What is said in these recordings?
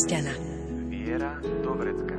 kresťana. Viera do vrecka.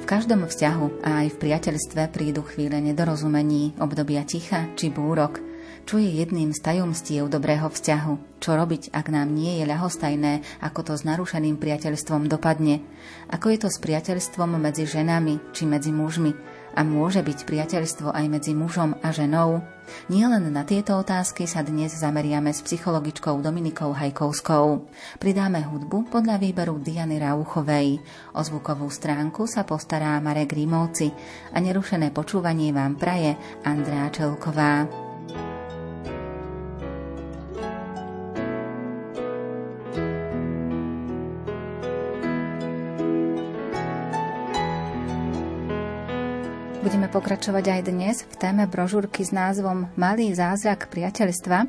V každom vzťahu a aj v priateľstve prídu chvíle nedorozumení, obdobia ticha či búrok. Čo je jedným z tajomstiev dobrého vzťahu? Čo robiť, ak nám nie je ľahostajné, ako to s narušeným priateľstvom dopadne? Ako je to s priateľstvom medzi ženami či medzi mužmi? A môže byť priateľstvo aj medzi mužom a ženou? Nielen na tieto otázky sa dnes zameriame s psychologičkou Dominikou Hajkovskou. Pridáme hudbu podľa výberu Diany Rauchovej. O zvukovú stránku sa postará Marek Rímovci a nerušené počúvanie vám praje Andrá Čelková. Pokračovať aj dnes v téme brožúrky s názvom Malý zázrak priateľstva.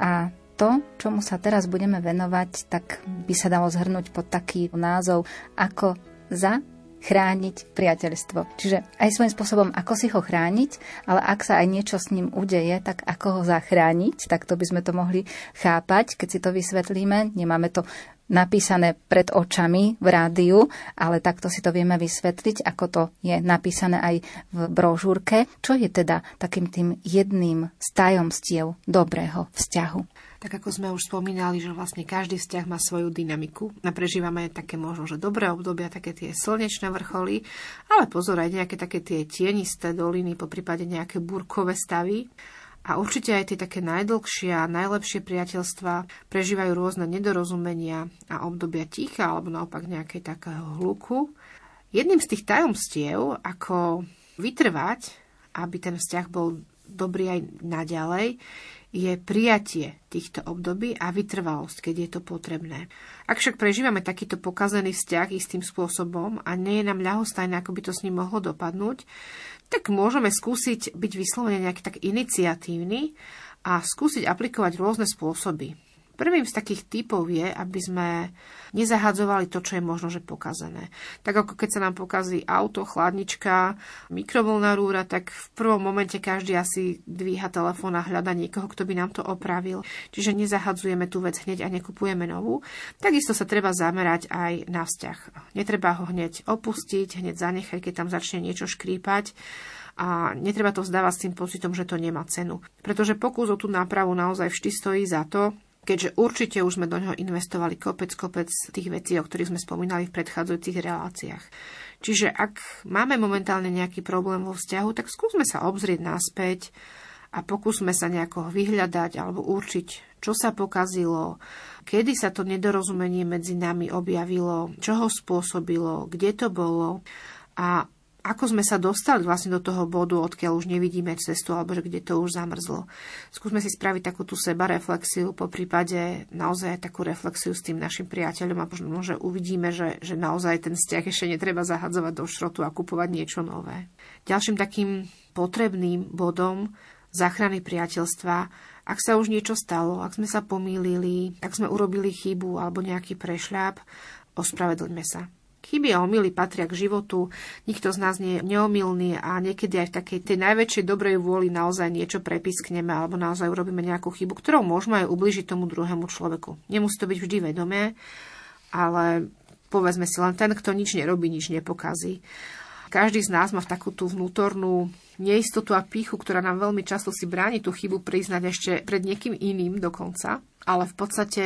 A to, čomu sa teraz budeme venovať, tak by sa dalo zhrnúť pod taký názov ako za chrániť priateľstvo. Čiže aj svojím spôsobom, ako si ho chrániť, ale ak sa aj niečo s ním udeje, tak ako ho zachrániť, tak to by sme to mohli chápať, keď si to vysvetlíme. Nemáme to napísané pred očami v rádiu, ale takto si to vieme vysvetliť, ako to je napísané aj v brožúrke. Čo je teda takým tým jedným z tajomstiev dobrého vzťahu? Tak ako sme už spomínali, že vlastne každý vzťah má svoju dynamiku. A prežívame také možno, že dobré obdobia, také tie slnečné vrcholy, ale pozor aj nejaké také tie tienisté doliny, po prípade nejaké burkové stavy. A určite aj tie také najdlhšie a najlepšie priateľstva prežívajú rôzne nedorozumenia a obdobia ticha alebo naopak nejakej takého hluku. Jedným z tých tajomstiev, ako vytrvať, aby ten vzťah bol dobrý aj naďalej, je prijatie týchto období a vytrvalosť, keď je to potrebné. Ak však prežívame takýto pokazený vzťah istým spôsobom a nie je nám ľahostajné, ako by to s ním mohlo dopadnúť, tak môžeme skúsiť byť vyslovene nejaký tak iniciatívny a skúsiť aplikovať rôzne spôsoby. Prvým z takých typov je, aby sme nezahadzovali to, čo je možno, že pokazené. Tak ako keď sa nám pokazí auto, chladnička, mikrovlná rúra, tak v prvom momente každý asi dvíha telefón a hľada niekoho, kto by nám to opravil. Čiže nezahadzujeme tú vec hneď a nekupujeme novú. Takisto sa treba zamerať aj na vzťah. Netreba ho hneď opustiť, hneď zanechať, keď tam začne niečo škrípať a netreba to vzdávať s tým pocitom, že to nemá cenu. Pretože pokus o tú nápravu naozaj vždy stojí za to, keďže určite už sme do neho investovali kopec, kopec tých vecí, o ktorých sme spomínali v predchádzajúcich reláciách. Čiže ak máme momentálne nejaký problém vo vzťahu, tak skúsme sa obzrieť naspäť a pokúsme sa nejako vyhľadať alebo určiť, čo sa pokazilo, kedy sa to nedorozumenie medzi nami objavilo, čo ho spôsobilo, kde to bolo a ako sme sa dostali vlastne do toho bodu, odkiaľ už nevidíme cestu, alebo že kde to už zamrzlo. Skúsme si spraviť takú tú seba reflexiu, po prípade naozaj takú reflexiu s tým našim priateľom a možno, že uvidíme, že, že naozaj ten vzťah ešte netreba zahadzovať do šrotu a kupovať niečo nové. Ďalším takým potrebným bodom záchrany priateľstva, ak sa už niečo stalo, ak sme sa pomýlili, ak sme urobili chybu alebo nejaký prešľap, ospravedlňme sa Chyby a omily patria k životu, nikto z nás nie je neomilný a niekedy aj v takej tej najväčšej dobrej vôli naozaj niečo prepiskneme alebo naozaj urobíme nejakú chybu, ktorou môžeme aj ubližiť tomu druhému človeku. Nemusí to byť vždy vedomé, ale povedzme si len ten, kto nič nerobí, nič nepokazí. Každý z nás má v takú tú vnútornú neistotu a píchu, ktorá nám veľmi často si bráni tú chybu priznať ešte pred niekým iným dokonca. Ale v podstate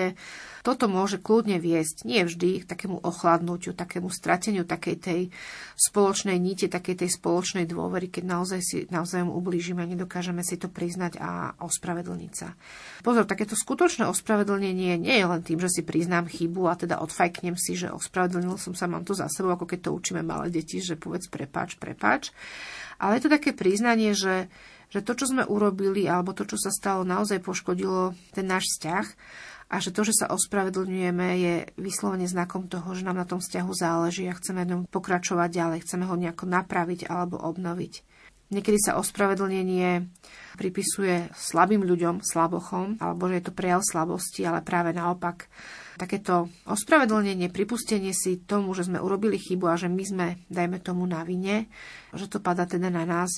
toto môže kľudne viesť, nie vždy, k takému ochladnutiu, takému strateniu takej tej spoločnej nite, takej tej spoločnej dôvery, keď naozaj si navzájom ublížime, nedokážeme si to priznať a ospravedlniť sa. Pozor, takéto skutočné ospravedlnenie nie je len tým, že si priznám chybu a teda odfajknem si, že ospravedlnil som sa, mám to za sebou, ako keď to učíme malé deti, že povedz prepáč, prepáč. Ale je to také priznanie, že že to, čo sme urobili, alebo to, čo sa stalo, naozaj poškodilo ten náš vzťah a že to, že sa ospravedlňujeme, je vyslovene znakom toho, že nám na tom vzťahu záleží a chceme ňom pokračovať ďalej, chceme ho nejako napraviť alebo obnoviť. Niekedy sa ospravedlnenie pripisuje slabým ľuďom, slabochom, alebo že je to prejav slabosti, ale práve naopak takéto ospravedlnenie, pripustenie si tomu, že sme urobili chybu a že my sme, dajme tomu, na vine, že to pada teda na nás,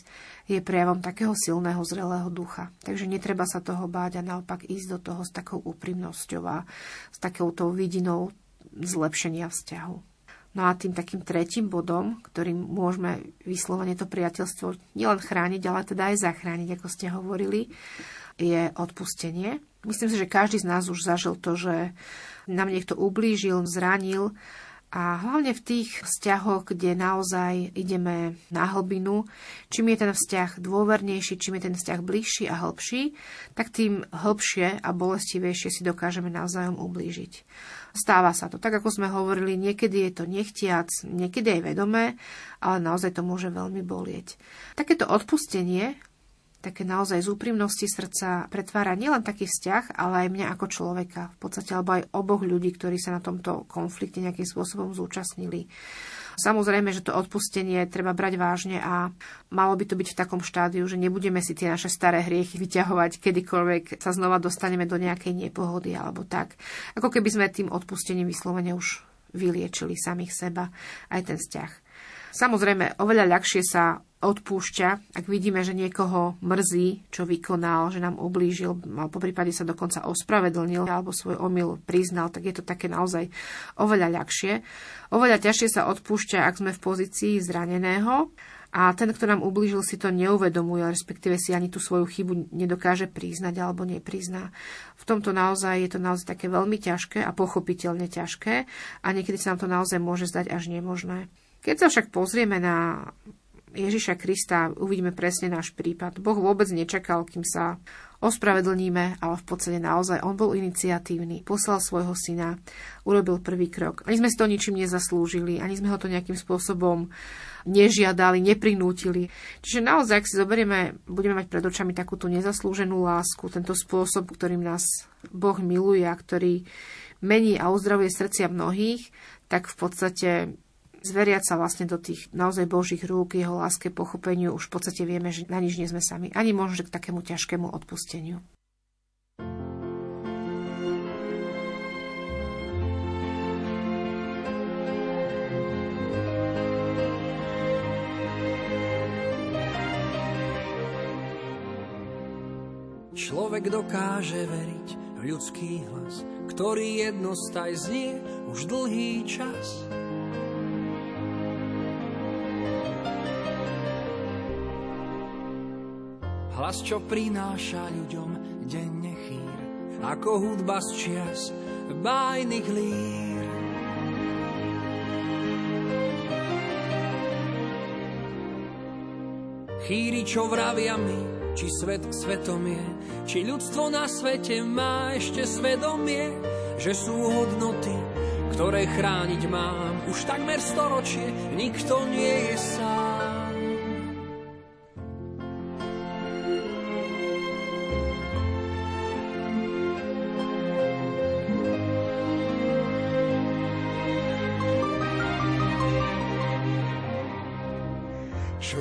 je prejavom takého silného, zrelého ducha. Takže netreba sa toho báť a naopak ísť do toho s takou úprimnosťou a s takouto vidinou zlepšenia vzťahu. No a tým takým tretím bodom, ktorým môžeme vyslovene to priateľstvo nielen chrániť, ale teda aj zachrániť, ako ste hovorili, je odpustenie. Myslím si, že každý z nás už zažil to, že nám niekto ublížil, zranil a hlavne v tých vzťahoch, kde naozaj ideme na hlbinu, čím je ten vzťah dôvernejší, čím je ten vzťah bližší a hĺbší, tak tým hĺbšie a bolestivejšie si dokážeme navzájom ublížiť. Stáva sa to. Tak ako sme hovorili, niekedy je to nechtiac, niekedy aj vedomé, ale naozaj to môže veľmi bolieť. Takéto odpustenie také naozaj z úprimnosti srdca pretvára nielen taký vzťah, ale aj mňa ako človeka, v podstate, alebo aj oboch ľudí, ktorí sa na tomto konflikte nejakým spôsobom zúčastnili. Samozrejme, že to odpustenie treba brať vážne a malo by to byť v takom štádiu, že nebudeme si tie naše staré hriechy vyťahovať, kedykoľvek sa znova dostaneme do nejakej nepohody alebo tak. Ako keby sme tým odpustením vyslovene už vyliečili samých seba aj ten vzťah. Samozrejme, oveľa ľahšie sa odpúšťa, ak vidíme, že niekoho mrzí, čo vykonal, že nám ublížil, a po prípade sa dokonca ospravedlnil alebo svoj omyl priznal, tak je to také naozaj oveľa ľahšie. Oveľa ťažšie sa odpúšťa, ak sme v pozícii zraneného a ten, kto nám ublížil, si to neuvedomuje, respektíve si ani tú svoju chybu nedokáže priznať alebo neprizná. V tomto naozaj je to naozaj také veľmi ťažké a pochopiteľne ťažké a niekedy sa nám to naozaj môže zdať až nemožné. Keď sa však pozrieme na Ježiša Krista uvidíme presne náš prípad. Boh vôbec nečakal, kým sa ospravedlníme, ale v podstate naozaj on bol iniciatívny, poslal svojho syna, urobil prvý krok. Ani sme si to ničím nezaslúžili, ani sme ho to nejakým spôsobom nežiadali, neprinútili. Čiže naozaj, ak si zoberieme, budeme mať pred očami takúto nezaslúženú lásku, tento spôsob, ktorým nás Boh miluje a ktorý mení a uzdravuje srdcia mnohých, tak v podstate zveriať sa vlastne do tých naozaj Božích rúk, jeho láske, pochopeniu, už v podstate vieme, že na nič nie sme sami. Ani možno k takému ťažkému odpusteniu. Človek dokáže veriť v ľudský hlas, ktorý jednostaj znie už dlhý čas. Hlas, čo prináša ľuďom denne chýr, ako hudba z čias bájnych lír. Chýri, čo vravia mi, či svet svetom je, či ľudstvo na svete má ešte svedomie, že sú hodnoty, ktoré chrániť mám. Už takmer storočie nikto nie je sám.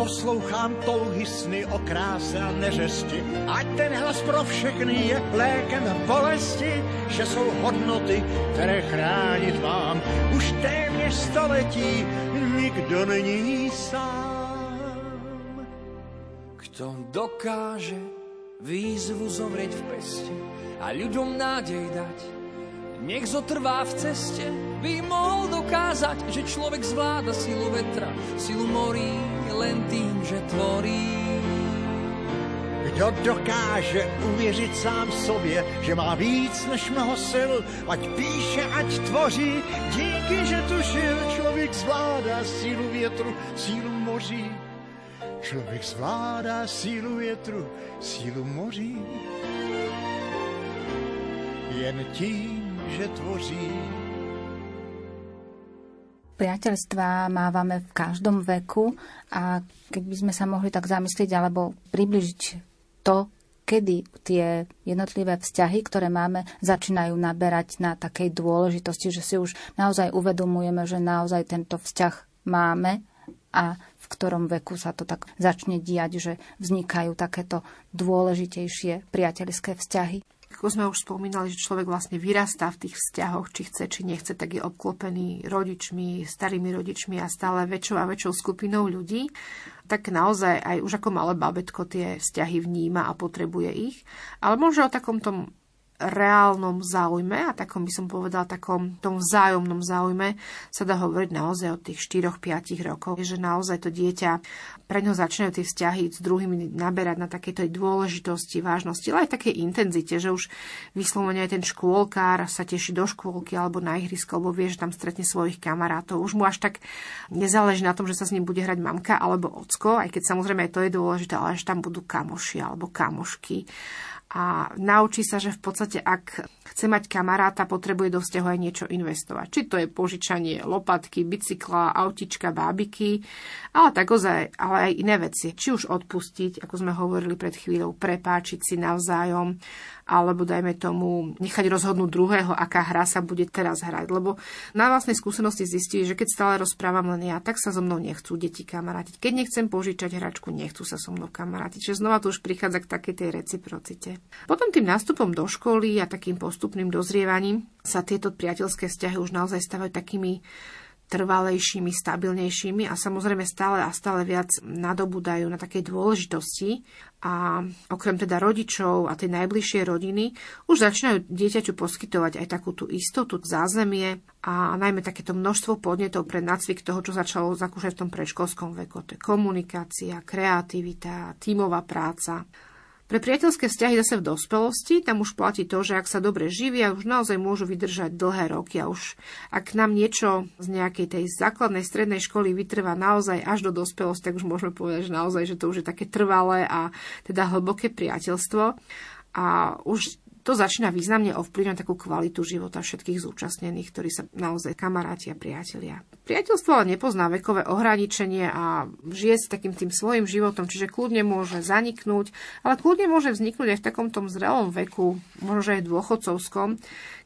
Poslouchám touhy sny o kráse a neřesti, ať ten hlas pro všechny je lékem bolesti, že jsou hodnoty, které chránit mám. Už téměř století nikdo není sám. Kto dokáže výzvu zomrieť v peste a ľuďom nádej dať, nech zotrvá v ceste, by mohol dokázať, že človek zvláda silu vetra, silu morí len tým, že tvorí. Kdo dokáže uvěřit sám sobě, že má víc než mnoho sil, ať píše, ať tvoří, díky, že tušil, člověk zvládá sílu větru, sílu moří. Člověk zvládá sílu větru, sílu moří. Jen tím, že tvoří. Priateľstvá mávame v každom veku a keď by sme sa mohli tak zamyslieť alebo približiť to, kedy tie jednotlivé vzťahy, ktoré máme, začínajú naberať na takej dôležitosti, že si už naozaj uvedomujeme, že naozaj tento vzťah máme a v ktorom veku sa to tak začne diať, že vznikajú takéto dôležitejšie priateľské vzťahy. Ako sme už spomínali, že človek vlastne vyrastá v tých vzťahoch, či chce, či nechce, tak je obklopený rodičmi, starými rodičmi a stále väčšou a väčšou skupinou ľudí, tak naozaj aj už ako malé babetko tie vzťahy vníma a potrebuje ich. Ale možno o takom tom reálnom záujme a takom by som povedala, takom tom vzájomnom záujme sa dá hovoriť naozaj od tých 4-5 rokov, že naozaj to dieťa pre ňo začínajú tie vzťahy s druhými naberať na takejto dôležitosti, vážnosti, ale aj takej intenzite, že už vyslovene aj ten škôlkár sa teší do škôlky alebo na ihrisko, alebo vie, že tam stretne svojich kamarátov. Už mu až tak nezáleží na tom, že sa s ním bude hrať mamka alebo ocko, aj keď samozrejme aj to je dôležité, ale že tam budú kamoši alebo kamošky a naučí sa, že v podstate ak chce mať kamaráta, potrebuje do vzťahu aj niečo investovať. Či to je požičanie lopatky, bicykla, autička, bábiky, ale tak ozaj, ale aj iné veci. Či už odpustiť, ako sme hovorili pred chvíľou, prepáčiť si navzájom, alebo dajme tomu nechať rozhodnúť druhého, aká hra sa bude teraz hrať. Lebo na vlastnej skúsenosti zistili, že keď stále rozprávam len ja, tak sa so mnou nechcú deti kamarátiť. Keď nechcem požičať hračku, nechcú sa so mnou kamarátiť. Čiže znova tu už prichádza k takej tej reciprocite. Potom tým nástupom do školy a takým postupným dozrievaním sa tieto priateľské vzťahy už naozaj stávajú takými trvalejšími, stabilnejšími a samozrejme stále a stále viac nadobudajú na takej dôležitosti a okrem teda rodičov a tej najbližšie rodiny už začínajú dieťaťu poskytovať aj takú tú istotu, zázemie a najmä takéto množstvo podnetov pre nacvik toho, čo začalo zakúšať v tom predškolskom veku. To je komunikácia, kreativita, tímová práca. Pre priateľské vzťahy zase v dospelosti, tam už platí to, že ak sa dobre živia, už naozaj môžu vydržať dlhé roky a už ak nám niečo z nejakej tej základnej strednej školy vytrvá naozaj až do dospelosti, tak už môžeme povedať, že naozaj, že to už je také trvalé a teda hlboké priateľstvo. A už to začína významne ovplyvňovať takú kvalitu života všetkých zúčastnených, ktorí sa naozaj kamaráti a priatelia. Priateľstvo ale nepozná vekové ohraničenie a žije s takým tým svojim životom, čiže kľudne môže zaniknúť, ale kľudne môže vzniknúť aj v takom tom zrelom veku, možno aj dôchodcovskom,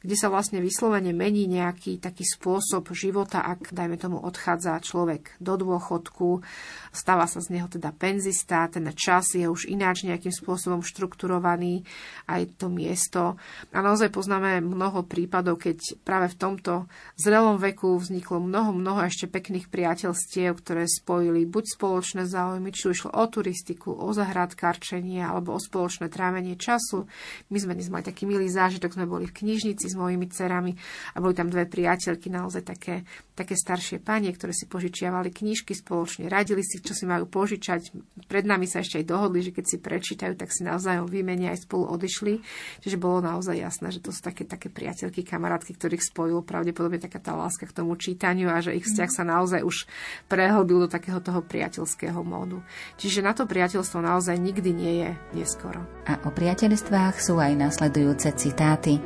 kde sa vlastne vyslovene mení nejaký taký spôsob života, ak, dajme tomu, odchádza človek do dôchodku, stáva sa z neho teda penzista, ten čas je už ináč nejakým spôsobom štrukturovaný, aj to miesto. A naozaj poznáme mnoho prípadov, keď práve v tomto zrelom veku vzniklo mnoho, mnoho ešte pekných priateľstiev, ktoré spojili buď spoločné záujmy, či už o turistiku, o zahradkárčenie alebo o spoločné trávenie času. My sme dnes mali taký milý zážitok, sme boli v knižnici s mojimi cerami a boli tam dve priateľky, naozaj také, také staršie panie, ktoré si požičiavali knižky spoločne, radili si, čo si majú požičať. Pred nami sa ešte aj dohodli, že keď si prečítajú, tak si navzájom vymenia aj spolu odišli. Čiže bolo naozaj jasné, že to sú také, také priateľky, kamarátky, ktorých spojilo pravdepodobne taká tá láska k tomu čítaniu a že ich vzťah sa naozaj už prehlbil do takého toho priateľského módu. Čiže na to priateľstvo naozaj nikdy nie je neskoro. A o priateľstvách sú aj nasledujúce citáty.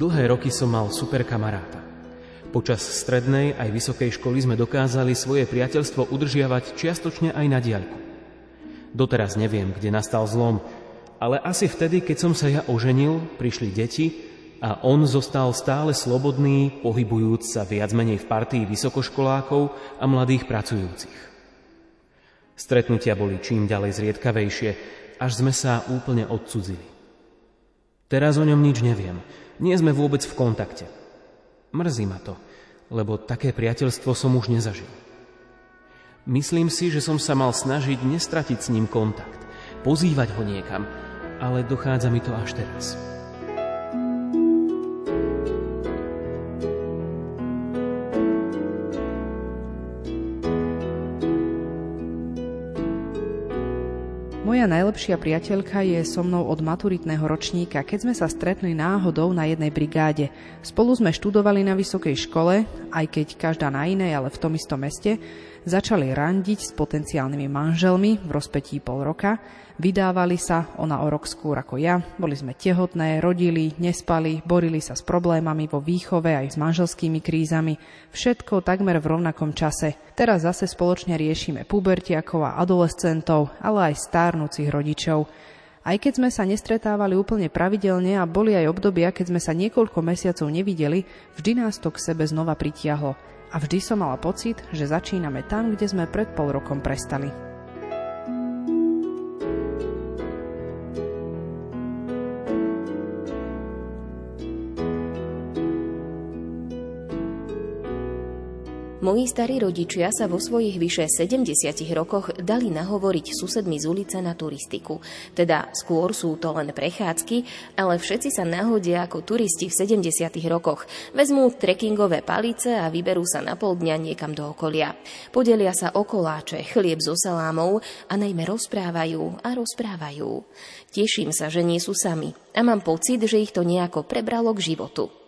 Dlhé roky som mal super kamaráta. Počas strednej aj vysokej školy sme dokázali svoje priateľstvo udržiavať čiastočne aj na diaľku. Doteraz neviem, kde nastal zlom, ale asi vtedy, keď som sa ja oženil, prišli deti a on zostal stále slobodný, pohybujúc sa viac menej v partii vysokoškolákov a mladých pracujúcich. Stretnutia boli čím ďalej zriedkavejšie, až sme sa úplne odcudzili. Teraz o ňom nič neviem, nie sme vôbec v kontakte. Mrzí ma to, lebo také priateľstvo som už nezažil. Myslím si, že som sa mal snažiť nestratiť s ním kontakt, pozývať ho niekam, ale dochádza mi to až teraz. Moja najlepšia priateľka je so mnou od maturitného ročníka, keď sme sa stretli náhodou na jednej brigáde. Spolu sme študovali na vysokej škole, aj keď každá na inej, ale v tom istom meste, začali randiť s potenciálnymi manželmi v rozpetí pol roka Vydávali sa, ona o rok skôr ako ja, boli sme tehotné, rodili, nespali, borili sa s problémami vo výchove aj s manželskými krízami, všetko takmer v rovnakom čase. Teraz zase spoločne riešime pubertiakov a adolescentov, ale aj stárnúcich rodičov. Aj keď sme sa nestretávali úplne pravidelne a boli aj obdobia, keď sme sa niekoľko mesiacov nevideli, vždy nás to k sebe znova pritiahlo. A vždy som mala pocit, že začíname tam, kde sme pred pol rokom prestali. Moji starí rodičia sa vo svojich vyše 70 rokoch dali nahovoriť susedmi z ulice na turistiku. Teda skôr sú to len prechádzky, ale všetci sa nahodia ako turisti v 70 rokoch. Vezmú trekkingové palice a vyberú sa na pol dňa niekam do okolia. Podelia sa o koláče, chlieb so salámou a najmä rozprávajú a rozprávajú. Teším sa, že nie sú sami a mám pocit, že ich to nejako prebralo k životu.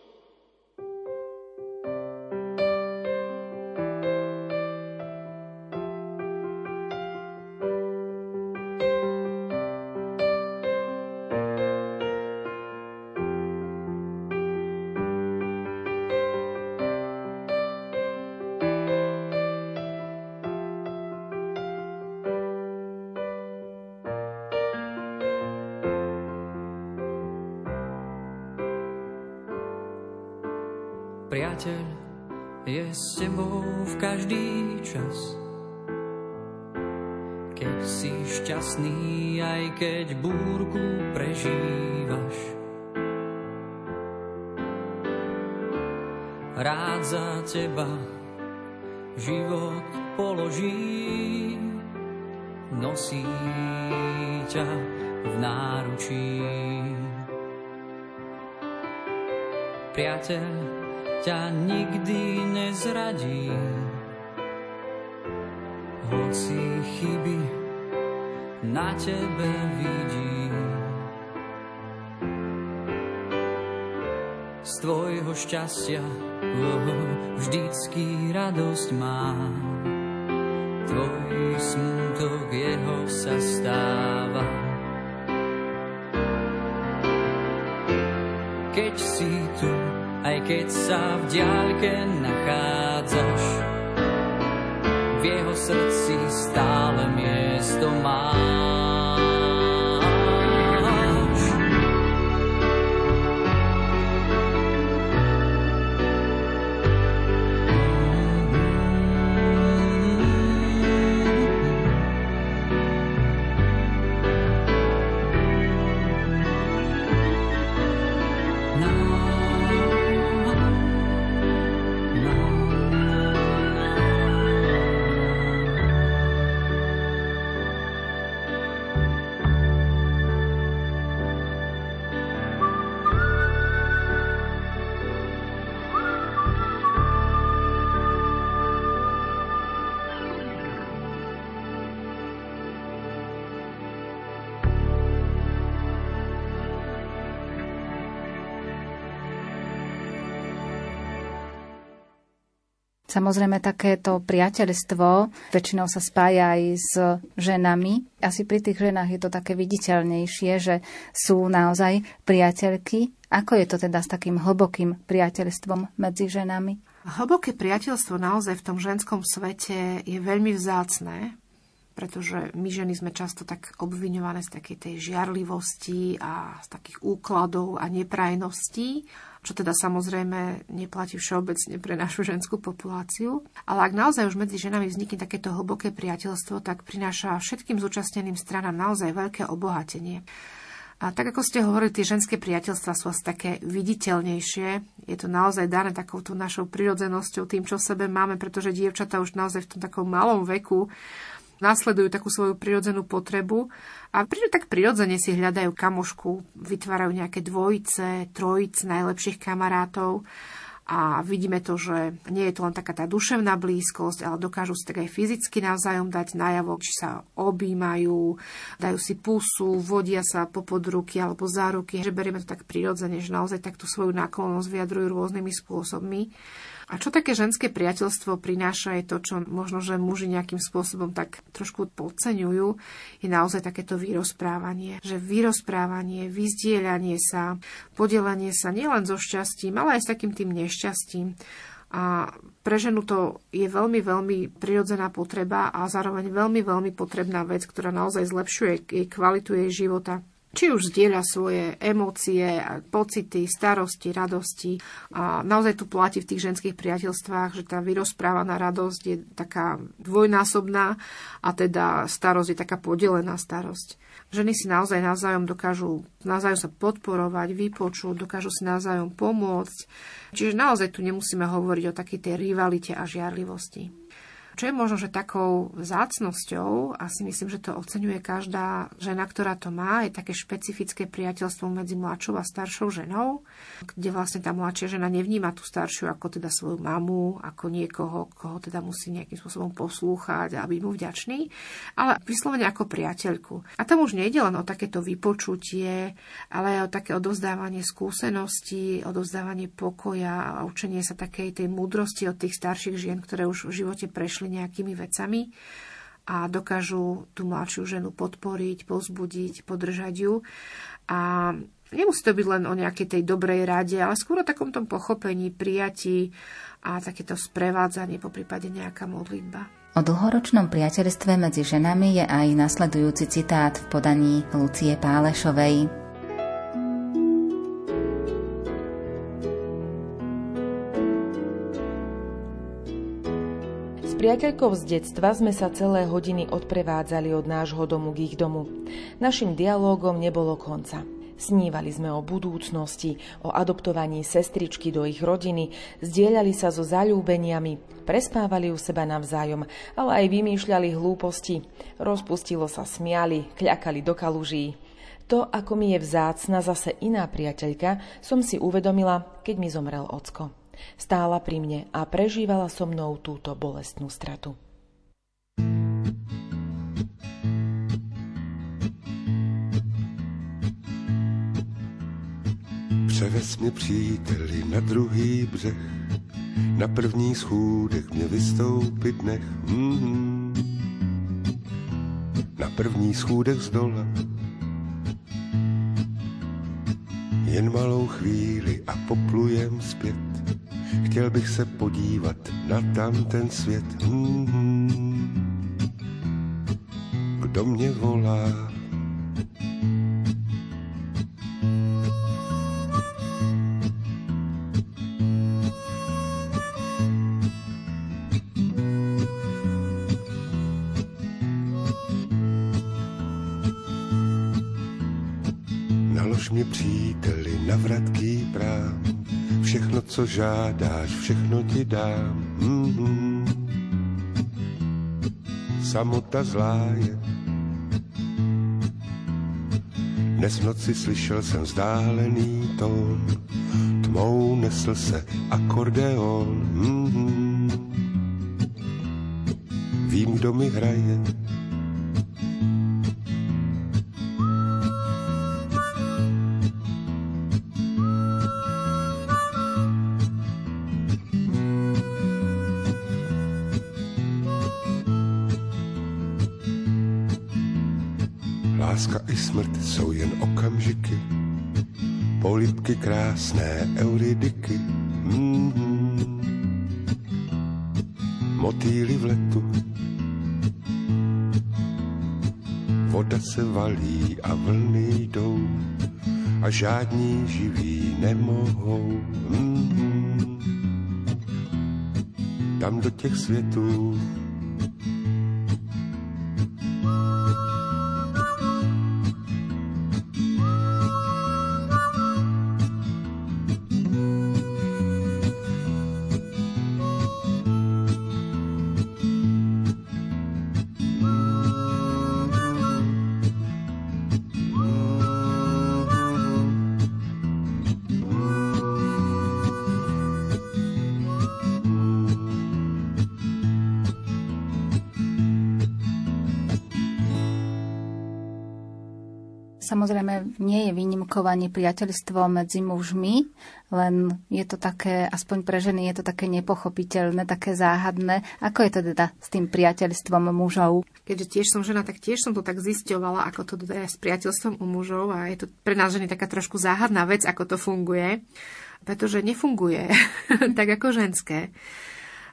Priateľ je s tebou v každý čas. Keď si šťastný, aj keď búrku prežívaš. Rád za teba život položí, nosí ťa v náručí. Priateľ ťa nikdy nezradí. Hoci chyby na tebe vidí. Z tvojho šťastia oh, vždycky radosť má. Tvoj smutok jeho sa stáva. Keď sa v diaľke nachádzaš. V jeho srdci stále Samozrejme, takéto priateľstvo väčšinou sa spája aj s ženami. Asi pri tých ženách je to také viditeľnejšie, že sú naozaj priateľky. Ako je to teda s takým hlbokým priateľstvom medzi ženami? Hlboké priateľstvo naozaj v tom ženskom svete je veľmi vzácné, pretože my ženy sme často tak obviňované z takej tej žiarlivosti a z takých úkladov a neprajností čo teda samozrejme neplatí všeobecne pre našu ženskú populáciu. Ale ak naozaj už medzi ženami vznikne takéto hlboké priateľstvo, tak prináša všetkým zúčastneným stranám naozaj veľké obohatenie. A tak ako ste hovorili, tie ženské priateľstva sú asi také viditeľnejšie. Je to naozaj dané takouto našou prirodzenosťou, tým, čo v sebe máme, pretože dievčatá už naozaj v tom takom malom veku následujú takú svoju prirodzenú potrebu a prídu tak prirodzene si hľadajú kamošku, vytvárajú nejaké dvojice, trojice najlepších kamarátov a vidíme to, že nie je to len taká tá duševná blízkosť, ale dokážu si tak aj fyzicky navzájom dať najavo, či sa objímajú, dajú si pusu, vodia sa po podruky alebo za ruky, že berieme to tak prirodzene, že naozaj takto svoju náklonnosť vyjadrujú rôznymi spôsobmi. A čo také ženské priateľstvo prináša je to, čo možno, že muži nejakým spôsobom tak trošku podceňujú, je naozaj takéto vyrozprávanie. Že vyrozprávanie, vyzdieľanie sa, podelenie sa nielen so šťastím, ale aj s takým tým nešťastím. A pre ženu to je veľmi, veľmi prirodzená potreba a zároveň veľmi, veľmi potrebná vec, ktorá naozaj zlepšuje jej kvalitu jej života či už zdieľa svoje emócie, pocity, starosti, radosti. A naozaj tu platí v tých ženských priateľstvách, že tá vyrozprávaná radosť je taká dvojnásobná a teda starosť je taká podelená starosť. Ženy si naozaj navzájom dokážu navzájom sa podporovať, vypočuť, dokážu si navzájom pomôcť. Čiže naozaj tu nemusíme hovoriť o takej tej rivalite a žiarlivosti. Čo je možno, že takou vzácnosťou, a si myslím, že to oceňuje každá žena, ktorá to má, je také špecifické priateľstvo medzi mladšou a staršou ženou, kde vlastne tá mladšia žena nevníma tú staršiu ako teda svoju mamu, ako niekoho, koho teda musí nejakým spôsobom poslúchať a byť mu vďačný, ale vyslovene ako priateľku. A tam už nejde len o takéto vypočutie, ale aj o také odovzdávanie skúseností, odovzdávanie pokoja a učenie sa takej tej múdrosti od tých starších žien, ktoré už v živote prešli prešli nejakými vecami a dokážu tú mladšiu ženu podporiť, pozbudiť, podržať ju. A nemusí to byť len o nejakej tej dobrej rade, ale skôr o takom tom pochopení, prijatí a takéto sprevádzanie, po prípade nejaká modlitba. O dlhoročnom priateľstve medzi ženami je aj nasledujúci citát v podaní Lucie Pálešovej. Priateľkou z detstva sme sa celé hodiny odprevádzali od nášho domu k ich domu. Našim dialógom nebolo konca. Snívali sme o budúcnosti, o adoptovaní sestričky do ich rodiny, zdieľali sa so zalúbeniami, prespávali u seba navzájom, ale aj vymýšľali hlúposti. Rozpustilo sa, smiali, kľakali do kaluží. To, ako mi je vzácna zase iná priateľka, som si uvedomila, keď mi zomrel ocko. Stála pri mne a prežívala so mnou túto bolestnú stratu. Převez mě příteli na druhý břeh, na první schůdek mě vystoupit nech. Mm-hmm. Na první schůdek z dola, jen malou chvíli a poplujem zpět. Chtěl bych se podívat na tam ten svět. Mm-hmm. Kdo mě volá? Co žádáš, všechno ti dám. Mm-hmm. Samota zlá je. Dnes v noci slyšel jsem vzdálený tón, tmou nesl se akordeon. Mm-hmm. Vím, kdo mi hraje, krásné euridiky. Mm-hmm. Motýly v letu, voda se valí a vlny jdou a žádní živí nemohou. Mm-hmm. Tam do těch světů ani priateľstvo medzi mužmi, len je to také, aspoň pre ženy, je to také nepochopiteľné, také záhadné. Ako je to teda s tým priateľstvom mužov? Keďže tiež som žena, tak tiež som to tak zisťovala, ako to teda je s priateľstvom u mužov a je to pre nás ženy taká trošku záhadná vec, ako to funguje, pretože nefunguje tak ako ženské.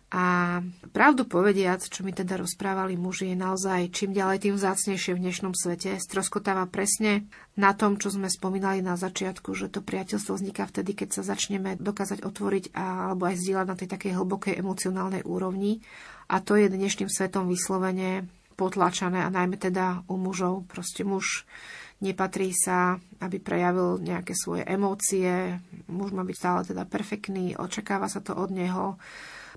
A pravdu povediac, čo mi teda rozprávali muži, je naozaj čím ďalej tým vzácnejšie v dnešnom svete. Stroskotáva presne na tom, čo sme spomínali na začiatku, že to priateľstvo vzniká vtedy, keď sa začneme dokázať otvoriť a, alebo aj zdieľať na tej takej hlbokej emocionálnej úrovni. A to je dnešným svetom vyslovene potlačané a najmä teda u mužov. Proste muž nepatrí sa, aby prejavil nejaké svoje emócie. Muž má byť stále teda perfektný, očakáva sa to od neho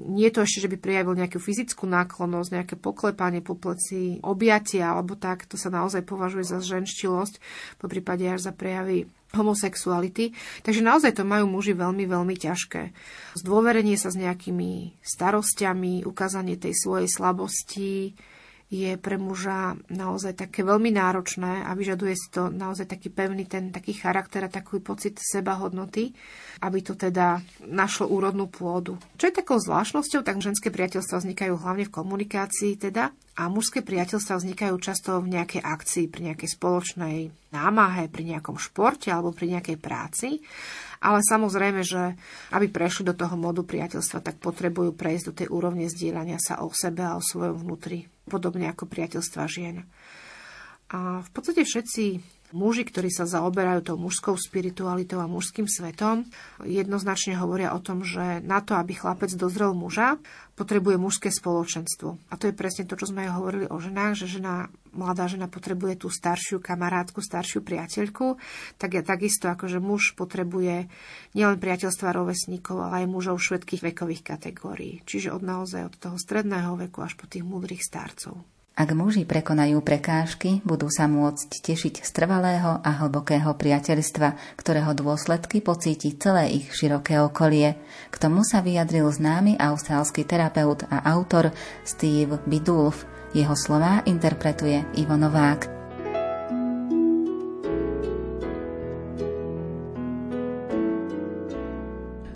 nie je to ešte, že by prijavil nejakú fyzickú náklonnosť, nejaké poklepanie po pleci, objatia alebo tak, to sa naozaj považuje za ženštilosť, po prípade až za prejavy homosexuality. Takže naozaj to majú muži veľmi, veľmi ťažké. Zdôverenie sa s nejakými starostiami, ukázanie tej svojej slabosti, je pre muža naozaj také veľmi náročné a vyžaduje si to naozaj taký pevný ten taký charakter a taký pocit sebahodnoty, aby to teda našlo úrodnú pôdu. Čo je takou zvláštnosťou, tak ženské priateľstva vznikajú hlavne v komunikácii teda a mužské priateľstva vznikajú často v nejakej akcii, pri nejakej spoločnej námahe, pri nejakom športe alebo pri nejakej práci. Ale samozrejme, že aby prešli do toho modu priateľstva, tak potrebujú prejsť do tej úrovne zdieľania sa o sebe a o svojom vnútri, podobne ako priateľstva žien. A v podstate všetci muži, ktorí sa zaoberajú tou mužskou spiritualitou a mužským svetom, jednoznačne hovoria o tom, že na to, aby chlapec dozrel muža, potrebuje mužské spoločenstvo. A to je presne to, čo sme aj hovorili o ženách, že žena, mladá žena potrebuje tú staršiu kamarátku, staršiu priateľku, tak ja takisto, ako že muž potrebuje nielen priateľstva rovesníkov, ale aj mužov všetkých vekových kategórií. Čiže od naozaj od toho stredného veku až po tých múdrych starcov. Ak muži prekonajú prekážky, budú sa môcť tešiť z trvalého a hlbokého priateľstva, ktorého dôsledky pocíti celé ich široké okolie. K tomu sa vyjadril známy austrálsky terapeut a autor Steve Bidulf. Jeho slová interpretuje Ivo Novák.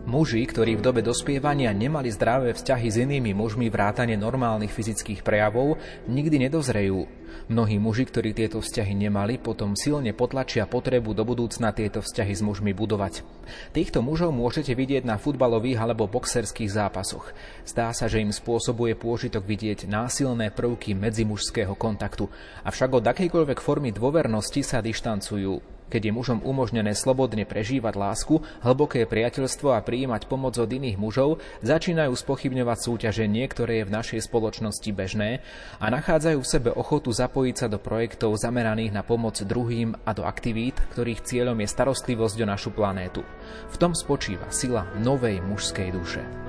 Muži, ktorí v dobe dospievania nemali zdravé vzťahy s inými mužmi vrátane normálnych fyzických prejavov, nikdy nedozrejú. Mnohí muži, ktorí tieto vzťahy nemali, potom silne potlačia potrebu do budúcna tieto vzťahy s mužmi budovať. Týchto mužov môžete vidieť na futbalových alebo boxerských zápasoch. Zdá sa, že im spôsobuje pôžitok vidieť násilné prvky medzimužského kontaktu, avšak od akejkoľvek formy dôvernosti sa dištancujú. Keď je mužom umožnené slobodne prežívať lásku, hlboké priateľstvo a prijímať pomoc od iných mužov, začínajú spochybňovať súťaženie, ktoré je v našej spoločnosti bežné a nachádzajú v sebe ochotu zapojiť sa do projektov zameraných na pomoc druhým a do aktivít, ktorých cieľom je starostlivosť o našu planétu. V tom spočíva sila novej mužskej duše.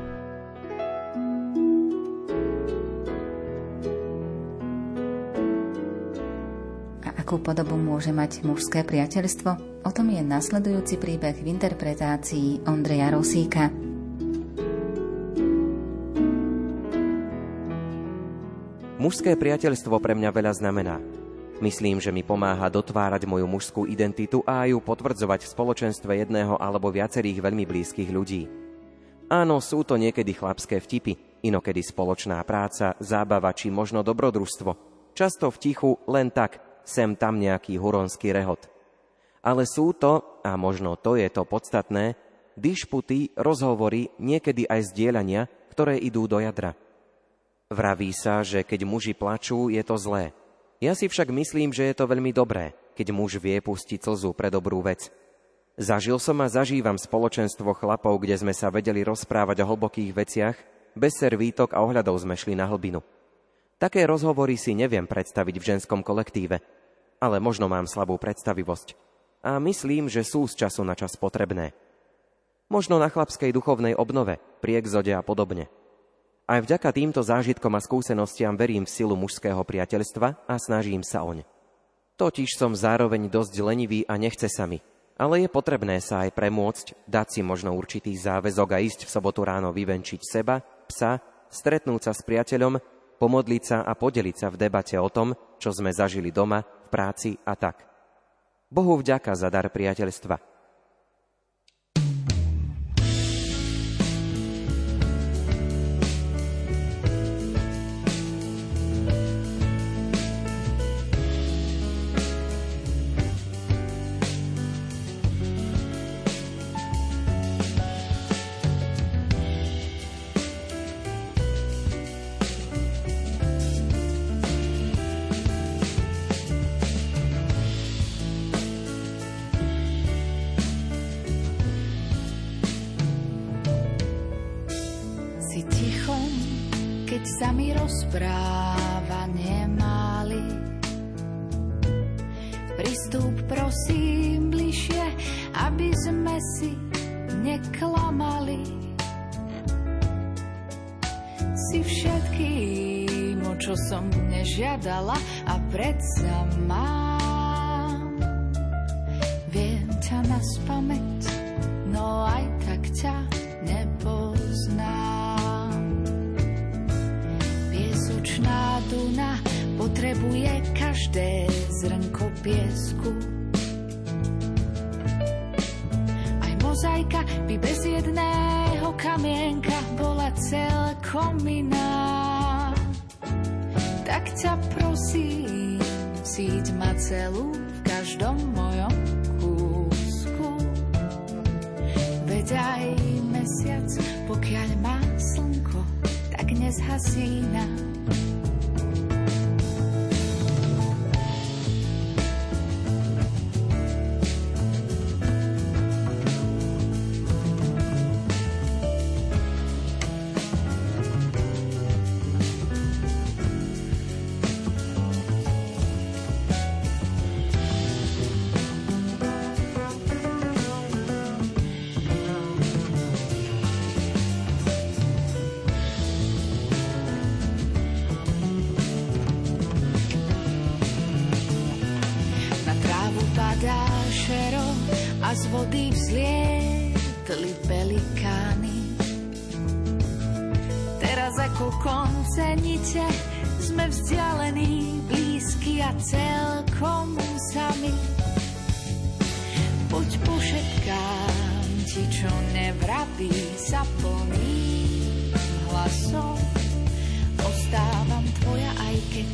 Akú podobu môže mať mužské priateľstvo? O tom je nasledujúci príbeh v interpretácii Ondreja Rosíka. Mužské priateľstvo pre mňa veľa znamená. Myslím, že mi pomáha dotvárať moju mužskú identitu a ju potvrdzovať v spoločenstve jedného alebo viacerých veľmi blízkych ľudí. Áno, sú to niekedy chlapské vtipy, inokedy spoločná práca, zábava či možno dobrodružstvo. Často v tichu len tak, sem tam nejaký huronský rehot. Ale sú to, a možno to je to podstatné, dišputy, rozhovory, niekedy aj zdieľania, ktoré idú do jadra. Vraví sa, že keď muži plačú, je to zlé. Ja si však myslím, že je to veľmi dobré, keď muž vie pustiť slzu pre dobrú vec. Zažil som a zažívam spoločenstvo chlapov, kde sme sa vedeli rozprávať o hlbokých veciach, bez servítok a ohľadov sme šli na hlbinu. Také rozhovory si neviem predstaviť v ženskom kolektíve, ale možno mám slabú predstavivosť. A myslím, že sú z času na čas potrebné. Možno na chlapskej duchovnej obnove, pri exode a podobne. Aj vďaka týmto zážitkom a skúsenostiam verím v silu mužského priateľstva a snažím sa oň. Totiž som zároveň dosť lenivý a nechce sa mi, ale je potrebné sa aj premôcť, dať si možno určitý záväzok a ísť v sobotu ráno vyvenčiť seba, psa, stretnúť sa s priateľom, pomodliť sa a podeliť sa v debate o tom, čo sme zažili doma, v práci a tak. Bohu vďaka za dar priateľstva. vzlietli pelikány. Teraz ako konce niče sme vzdialení, blízky a celkom sami. Poď pošetkám ti, čo nevraví, sa plným hlasom. Ostávam tvoja, aj keď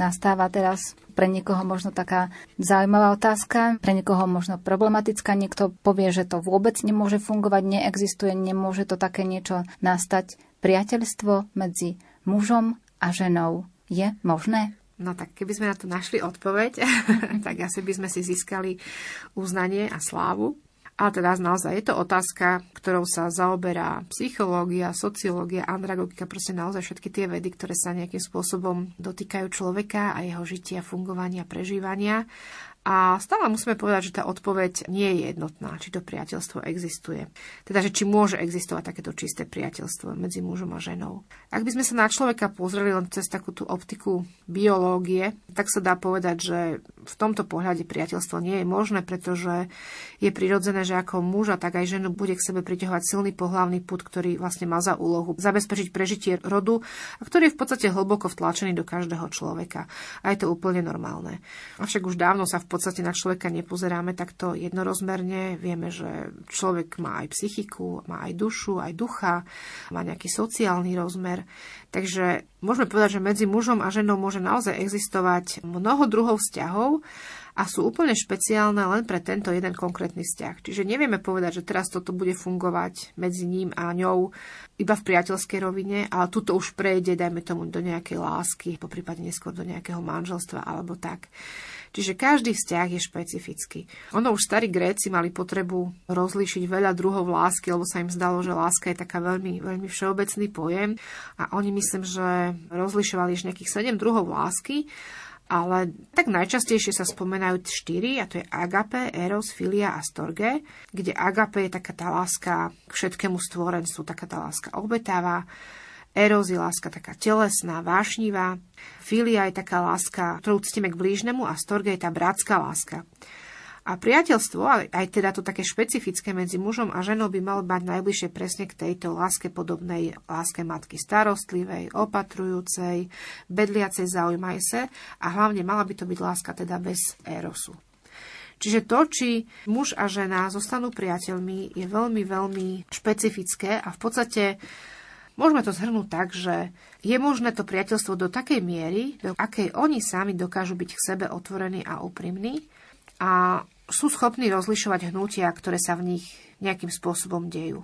Nastáva teraz pre niekoho možno taká zaujímavá otázka, pre niekoho možno problematická. Niekto povie, že to vôbec nemôže fungovať, neexistuje, nemôže to také niečo nastať. Priateľstvo medzi mužom a ženou je možné? No tak keby sme na to našli odpoveď, tak asi by sme si získali uznanie a slávu. Ale teda naozaj je to otázka, ktorou sa zaoberá psychológia, sociológia, andragogika, proste naozaj všetky tie vedy, ktoré sa nejakým spôsobom dotýkajú človeka a jeho žitia, fungovania, prežívania. A stále musíme povedať, že tá odpoveď nie je jednotná, či to priateľstvo existuje. Teda, že či môže existovať takéto čisté priateľstvo medzi mužom a ženou. Ak by sme sa na človeka pozreli len cez takú tú optiku biológie, tak sa dá povedať, že v tomto pohľade priateľstvo nie je možné, pretože je prirodzené, že ako muža, tak aj ženu bude k sebe priťahovať silný pohlavný put, ktorý vlastne má za úlohu zabezpečiť prežitie rodu a ktorý je v podstate hlboko vtlačený do každého človeka. A je to úplne normálne. Avšak už dávno sa v podstate na človeka nepozeráme takto jednorozmerne. Vieme, že človek má aj psychiku, má aj dušu, aj ducha, má nejaký sociálny rozmer. Takže môžeme povedať, že medzi mužom a ženou môže naozaj existovať mnoho druhov vzťahov a sú úplne špeciálne len pre tento jeden konkrétny vzťah. Čiže nevieme povedať, že teraz toto bude fungovať medzi ním a ňou iba v priateľskej rovine, ale tuto už prejde, dajme tomu, do nejakej lásky, po prípade neskôr do nejakého manželstva alebo tak. Čiže každý vzťah je špecifický. Ono už starí Gréci mali potrebu rozlíšiť veľa druhov lásky, lebo sa im zdalo, že láska je taká veľmi, veľmi všeobecný pojem. A oni myslím, že rozlišovali už nejakých sedem druhov lásky ale tak najčastejšie sa spomenajú štyri, a to je agape, eros, filia a storge, kde agape je taká tá láska k všetkému stvorenstvu, taká tá láska obetáva, eros je láska taká telesná, vášnivá, filia je taká láska, ktorú ctíme k blížnemu a storge je tá bratská láska. A priateľstvo, aj teda to také špecifické medzi mužom a ženou by malo mať najbližšie presne k tejto láske podobnej láske matky starostlivej, opatrujúcej, bedliacej, zaujímaj a hlavne mala by to byť láska teda bez érosu. Čiže to, či muž a žena zostanú priateľmi, je veľmi, veľmi špecifické a v podstate Môžeme to zhrnúť tak, že je možné to priateľstvo do takej miery, do akej oni sami dokážu byť k sebe otvorení a úprimní a sú schopní rozlišovať hnutia, ktoré sa v nich nejakým spôsobom dejú.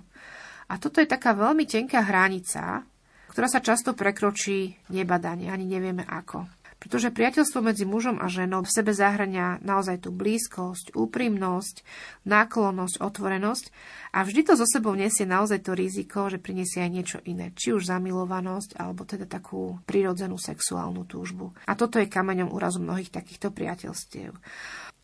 A toto je taká veľmi tenká hranica, ktorá sa často prekročí nebadanie, ani nevieme ako. Pretože priateľstvo medzi mužom a ženou v sebe zahrania naozaj tú blízkosť, úprimnosť, náklonnosť, otvorenosť a vždy to so sebou nesie naozaj to riziko, že prinesie aj niečo iné, či už zamilovanosť, alebo teda takú prirodzenú sexuálnu túžbu. A toto je kameňom úrazu mnohých takýchto priateľstiev.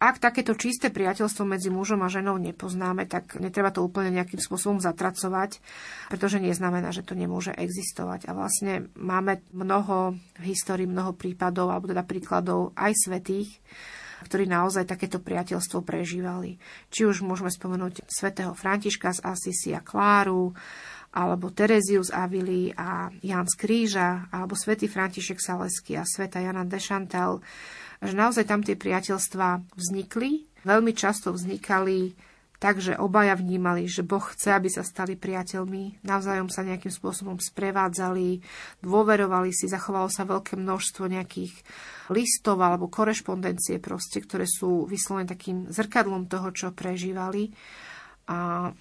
Ak takéto čisté priateľstvo medzi mužom a ženou nepoznáme, tak netreba to úplne nejakým spôsobom zatracovať, pretože neznamená, že to nemôže existovať. A vlastne máme mnoho v mnoho prípadov, alebo teda príkladov aj svetých, ktorí naozaj takéto priateľstvo prežívali. Či už môžeme spomenúť svätého Františka z Assisi a Kláru, alebo Terezius Avili a Jan z Kríža, alebo svätý František Salesky a sveta Jana de Chantal, že naozaj tam tie priateľstvá vznikli. Veľmi často vznikali tak, že obaja vnímali, že Boh chce, aby sa stali priateľmi, navzájom sa nejakým spôsobom sprevádzali, dôverovali si, zachovalo sa veľké množstvo nejakých listov alebo korešpondencie proste, ktoré sú vyslovene takým zrkadlom toho, čo prežívali. A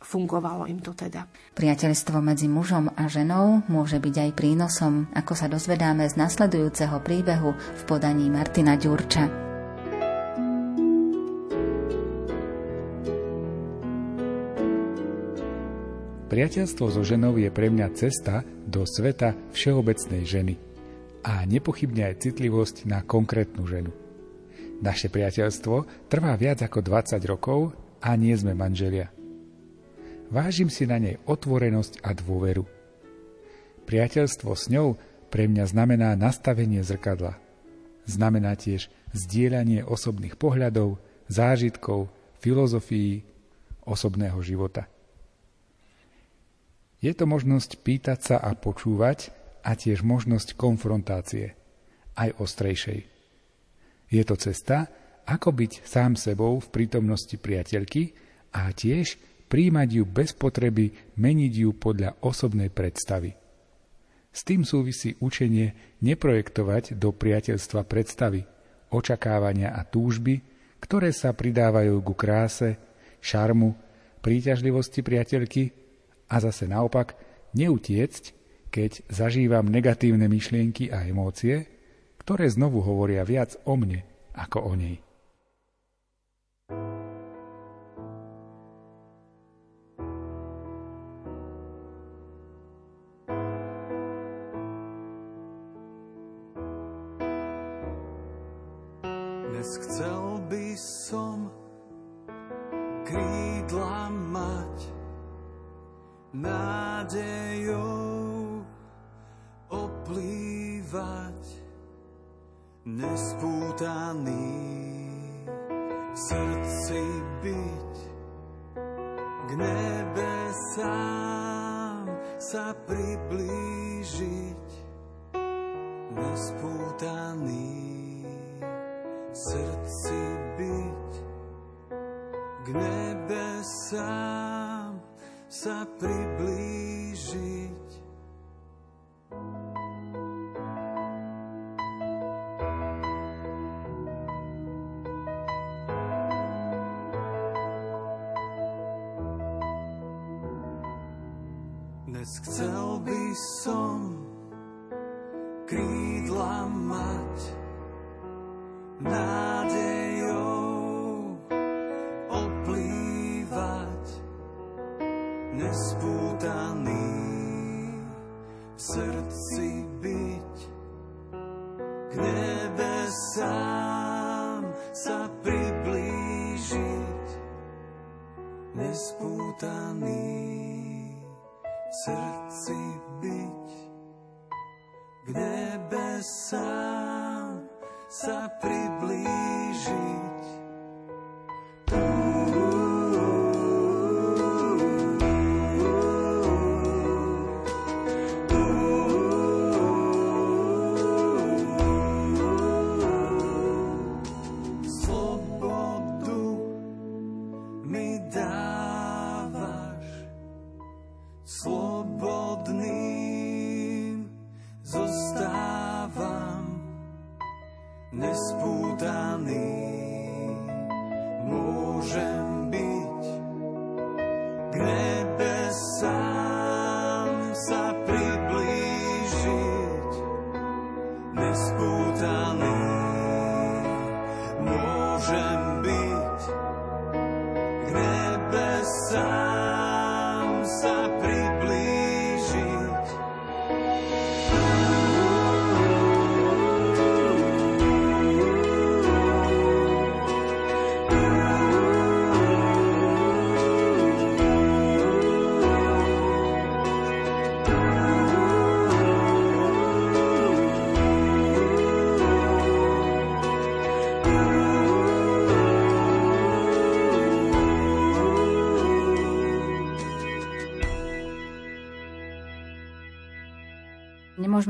fungovalo im to teda. Priateľstvo medzi mužom a ženou môže byť aj prínosom, ako sa dozvedáme z nasledujúceho príbehu v podaní Martina Ďurča. Priateľstvo so ženou je pre mňa cesta do sveta všeobecnej ženy a nepochybne aj citlivosť na konkrétnu ženu. Naše priateľstvo trvá viac ako 20 rokov a nie sme manželia. Vážim si na nej otvorenosť a dôveru. Priateľstvo s ňou pre mňa znamená nastavenie zrkadla. Znamená tiež zdieľanie osobných pohľadov, zážitkov, filozofií, osobného života. Je to možnosť pýtať sa a počúvať a tiež možnosť konfrontácie, aj ostrejšej. Je to cesta, ako byť sám sebou v prítomnosti priateľky a tiež príjmať ju bez potreby meniť ju podľa osobnej predstavy. S tým súvisí učenie neprojektovať do priateľstva predstavy, očakávania a túžby, ktoré sa pridávajú ku kráse, šarmu, príťažlivosti priateľky a zase naopak neutiecť, keď zažívam negatívne myšlienky a emócie, ktoré znovu hovoria viac o mne ako o nej. Chcel by som krídla mať, nádejou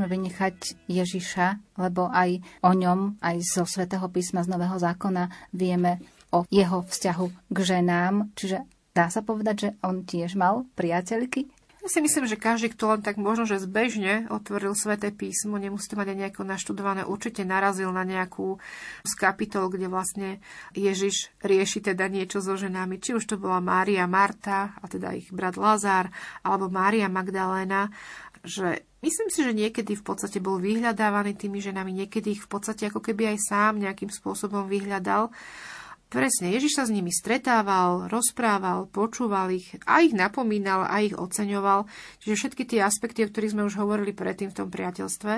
Nemôžeme vynechať Ježiša, lebo aj o ňom, aj zo svätého písma z Nového zákona vieme o jeho vzťahu k ženám. Čiže dá sa povedať, že on tiež mal priateľky? Ja si myslím, že každý, kto len tak možno, že zbežne otvoril sväté písmo, nemusí to mať aj nejako naštudované, určite narazil na nejakú z kapitol, kde vlastne Ježiš rieši teda niečo so ženami. Či už to bola Mária Marta, a teda ich brat Lazár, alebo Mária Magdaléna, že myslím si, že niekedy v podstate bol vyhľadávaný tými ženami, niekedy ich v podstate ako keby aj sám nejakým spôsobom vyhľadal. Presne, Ježiš sa s nimi stretával, rozprával, počúval ich a ich napomínal a ich oceňoval. Čiže všetky tie aspekty, o ktorých sme už hovorili predtým v tom priateľstve.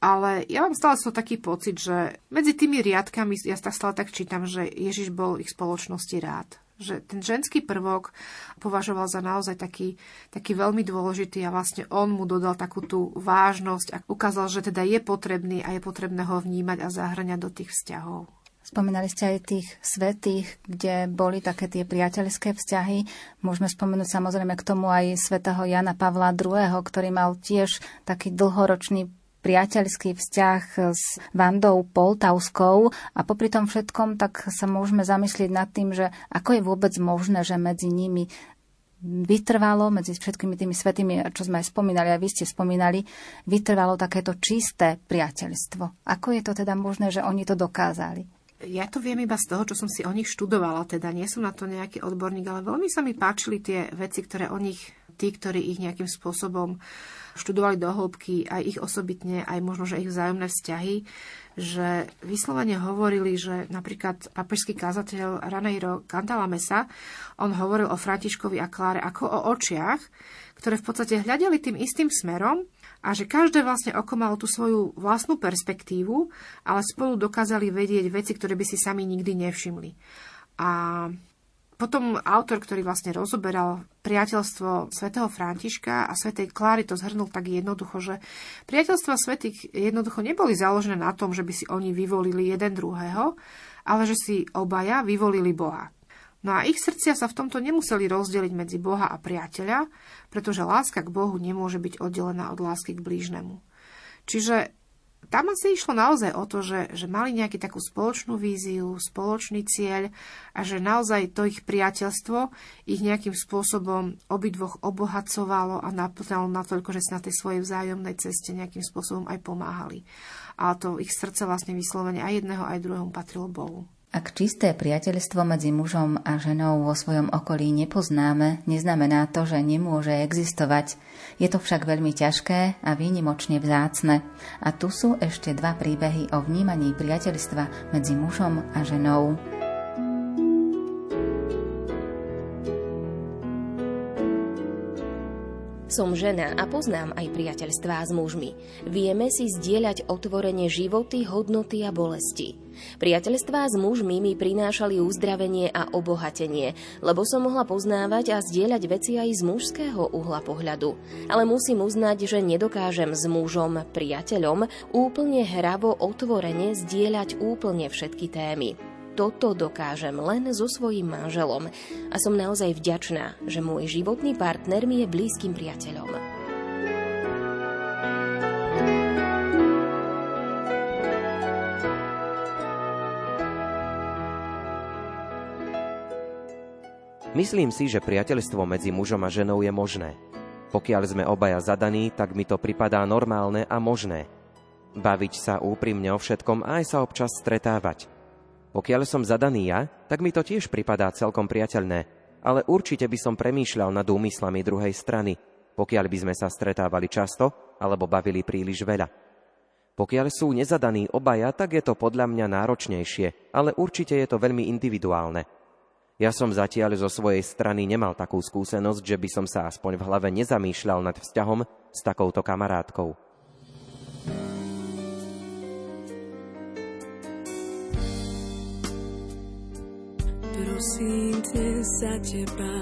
Ale ja mám stále so taký pocit, že medzi tými riadkami, ja stále tak čítam, že Ježiš bol ich spoločnosti rád. Že ten ženský prvok považoval za naozaj taký, taký veľmi dôležitý a vlastne on mu dodal takú tú vážnosť a ukázal, že teda je potrebný a je potrebné ho vnímať a zahrňať do tých vzťahov. Spomínali ste aj tých svetých, kde boli také tie priateľské vzťahy. Môžeme spomenúť samozrejme k tomu aj svätého Jana Pavla II., ktorý mal tiež taký dlhoročný priateľský vzťah s Vandou Poltavskou a popri tom všetkom tak sa môžeme zamyslieť nad tým, že ako je vôbec možné, že medzi nimi vytrvalo medzi všetkými tými svetými, čo sme aj spomínali, a vy ste spomínali, vytrvalo takéto čisté priateľstvo. Ako je to teda možné, že oni to dokázali? Ja to viem iba z toho, čo som si o nich študovala, teda nie som na to nejaký odborník, ale veľmi sa mi páčili tie veci, ktoré o nich, tí, ktorí ich nejakým spôsobom študovali do hĺbky, aj ich osobitne, aj možno, že ich vzájomné vzťahy, že vyslovene hovorili, že napríklad papežský kázateľ Raneiro Cantalamessa, on hovoril o Františkovi a Kláre ako o očiach, ktoré v podstate hľadeli tým istým smerom a že každé vlastne oko malo tú svoju vlastnú perspektívu, ale spolu dokázali vedieť veci, ktoré by si sami nikdy nevšimli. A potom autor, ktorý vlastne rozoberal priateľstvo svätého Františka a svätej Kláry to zhrnul tak jednoducho, že priateľstva svätých jednoducho neboli založené na tom, že by si oni vyvolili jeden druhého, ale že si obaja vyvolili Boha. No a ich srdcia sa v tomto nemuseli rozdeliť medzi Boha a priateľa, pretože láska k Bohu nemôže byť oddelená od lásky k blížnemu. Čiže tam asi išlo naozaj o to, že, že mali nejakú takú spoločnú víziu, spoločný cieľ a že naozaj to ich priateľstvo ich nejakým spôsobom obidvoch obohacovalo a naplňalo natoľko, že sa na tej svojej vzájomnej ceste nejakým spôsobom aj pomáhali. A to ich srdce vlastne vyslovene aj jedného, aj druhého patrilo Bohu. Ak čisté priateľstvo medzi mužom a ženou vo svojom okolí nepoznáme, neznamená to, že nemôže existovať. Je to však veľmi ťažké a výnimočne vzácne. A tu sú ešte dva príbehy o vnímaní priateľstva medzi mužom a ženou. Som žena a poznám aj priateľstvá s mužmi. Vieme si zdieľať otvorenie životy, hodnoty a bolesti. Priateľstvá s mužmi mi prinášali uzdravenie a obohatenie, lebo som mohla poznávať a zdieľať veci aj z mužského uhla pohľadu. Ale musím uznať, že nedokážem s mužom, priateľom, úplne hravo otvorene zdieľať úplne všetky témy toto dokážem len so svojím manželom a som naozaj vďačná, že môj životný partner mi je blízkym priateľom. Myslím si, že priateľstvo medzi mužom a ženou je možné. Pokiaľ sme obaja zadaní, tak mi to pripadá normálne a možné. Baviť sa úprimne o všetkom a aj sa občas stretávať. Pokiaľ som zadaný ja, tak mi to tiež pripadá celkom priateľné, ale určite by som premýšľal nad úmyslami druhej strany, pokiaľ by sme sa stretávali často alebo bavili príliš veľa. Pokiaľ sú nezadaní obaja, tak je to podľa mňa náročnejšie, ale určite je to veľmi individuálne. Ja som zatiaľ zo svojej strany nemal takú skúsenosť, že by som sa aspoň v hlave nezamýšľal nad vzťahom s takouto kamarátkou. Prosím dnes za teba,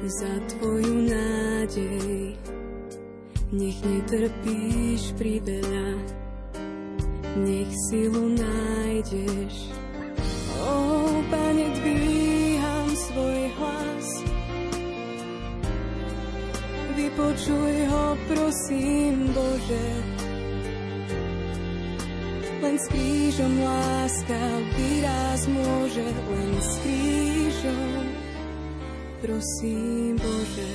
za tvoju nádej. Nech netrpíš priveľa, nech silu nájdeš. O, Pane, dvíham svoj hlas, vypočuj ho, prosím, Bože, len s krížom láska výraz môže, len s krížom. Prosím Bože,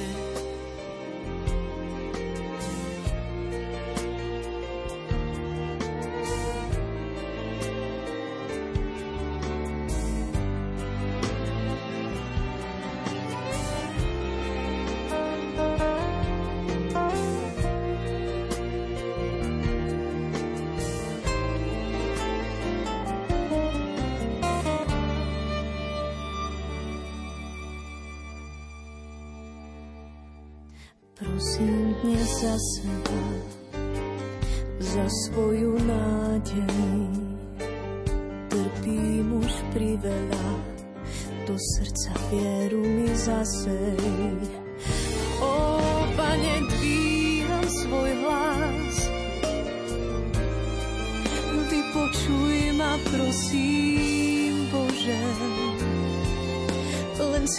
za seba, za svoju nádej. Trpím už priveľa, do srdca vieru mi zasej. O, Pane, dvíham svoj hlas, vypočuj ma, prosím, Bože. Len s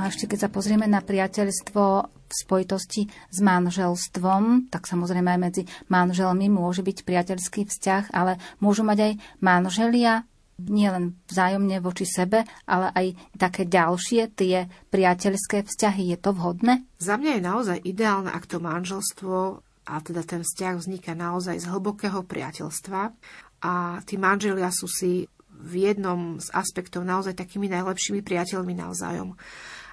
A ešte keď sa pozrieme na priateľstvo v spojitosti s manželstvom, tak samozrejme aj medzi manželmi môže byť priateľský vzťah, ale môžu mať aj manželia nielen vzájomne voči sebe, ale aj také ďalšie, tie priateľské vzťahy. Je to vhodné? Za mňa je naozaj ideálne, ak to manželstvo a teda ten vzťah vzniká naozaj z hlbokého priateľstva a tí manželia sú si v jednom z aspektov naozaj takými najlepšími priateľmi navzájom.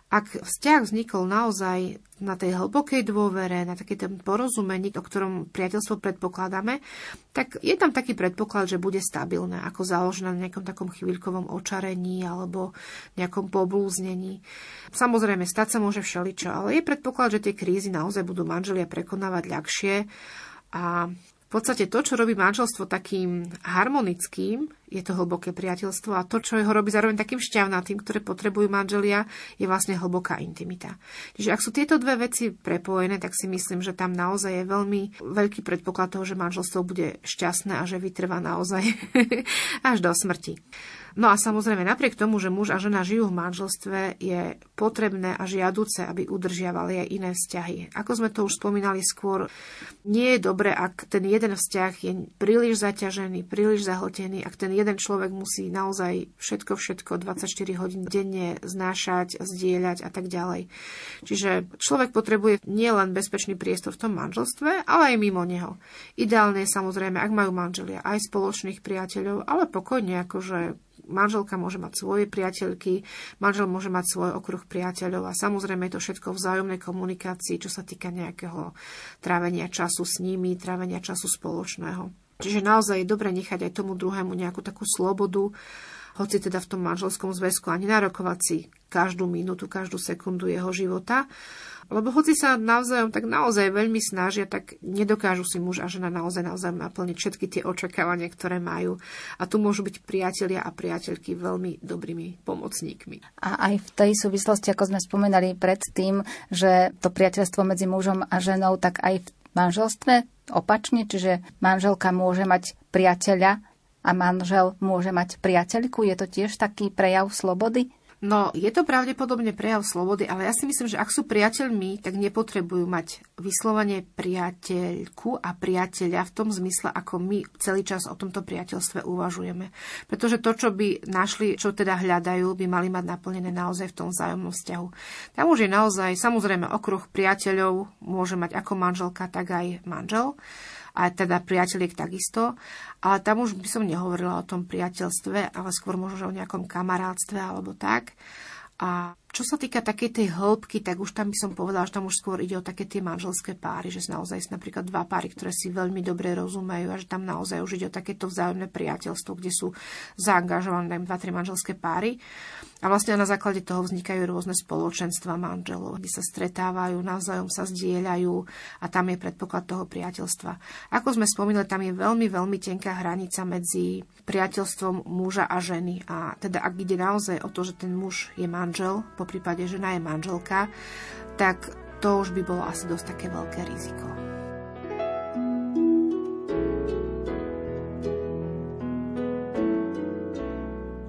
Ak vzťah vznikol naozaj na tej hlbokej dôvere, na taký ten porozumení, o ktorom priateľstvo predpokladáme, tak je tam taký predpoklad, že bude stabilné, ako založené na nejakom takom chvíľkovom očarení alebo nejakom poblúznení. Samozrejme, stať sa môže všeličo, ale je predpoklad, že tie krízy naozaj budú manželia prekonávať ľahšie a v podstate to, čo robí manželstvo takým harmonickým, je to hlboké priateľstvo a to, čo ho robí zároveň takým šťavnatým, ktoré potrebujú manželia, je vlastne hlboká intimita. Čiže ak sú tieto dve veci prepojené, tak si myslím, že tam naozaj je veľmi veľký predpoklad toho, že manželstvo bude šťastné a že vytrvá naozaj až do smrti. No a samozrejme, napriek tomu, že muž a žena žijú v manželstve, je potrebné a žiaduce, aby udržiavali aj iné vzťahy. Ako sme to už spomínali skôr, nie je dobre, ak ten jeden vzťah je príliš zaťažený, príliš zahltený, ak ten jeden človek musí naozaj všetko, všetko 24 hodín denne znášať, zdieľať a tak ďalej. Čiže človek potrebuje nielen bezpečný priestor v tom manželstve, ale aj mimo neho. Ideálne je samozrejme, ak majú manželia aj spoločných priateľov, ale pokojne akože manželka môže mať svoje priateľky, manžel môže mať svoj okruh priateľov a samozrejme je to všetko v vzájomnej komunikácii, čo sa týka nejakého trávenia času s nimi, trávenia času spoločného. Čiže naozaj je dobre nechať aj tomu druhému nejakú takú slobodu, hoci teda v tom manželskom zväzku ani si každú minútu, každú sekundu jeho života, lebo hoci sa navzájom tak naozaj veľmi snažia, tak nedokážu si muž a žena naozaj naozaj naplniť všetky tie očakávania, ktoré majú. A tu môžu byť priatelia a priateľky veľmi dobrými pomocníkmi. A aj v tej súvislosti, ako sme spomenali predtým, že to priateľstvo medzi mužom a ženou, tak aj v manželstve opačne, čiže manželka môže mať priateľa a manžel môže mať priateľku. Je to tiež taký prejav slobody? No, je to pravdepodobne prejav slobody, ale ja si myslím, že ak sú priateľmi, tak nepotrebujú mať vyslovene priateľku a priateľa v tom zmysle, ako my celý čas o tomto priateľstve uvažujeme. Pretože to, čo by našli, čo teda hľadajú, by mali mať naplnené naozaj v tom vzájomnom vzťahu. Tam už je naozaj, samozrejme, okruh priateľov môže mať ako manželka, tak aj manžel a teda priateľiek takisto. Ale tam už by som nehovorila o tom priateľstve, ale skôr možno o nejakom kamarátstve alebo tak. A čo sa týka takej tej hĺbky, tak už tam by som povedala, že tam už skôr ide o také tie manželské páry, že naozaj sú napríklad dva páry, ktoré si veľmi dobre rozumejú a že tam naozaj už ide o takéto vzájomné priateľstvo, kde sú zaangažované dva, tri manželské páry. A vlastne na základe toho vznikajú rôzne spoločenstva manželov, kde sa stretávajú, navzájom sa zdieľajú a tam je predpoklad toho priateľstva. Ako sme spomínali, tam je veľmi, veľmi tenká hranica medzi priateľstvom muža a ženy. A teda ak ide naozaj o to, že ten muž je manžel, po prípade žena je manželka, tak to už by bolo asi dosť také veľké riziko.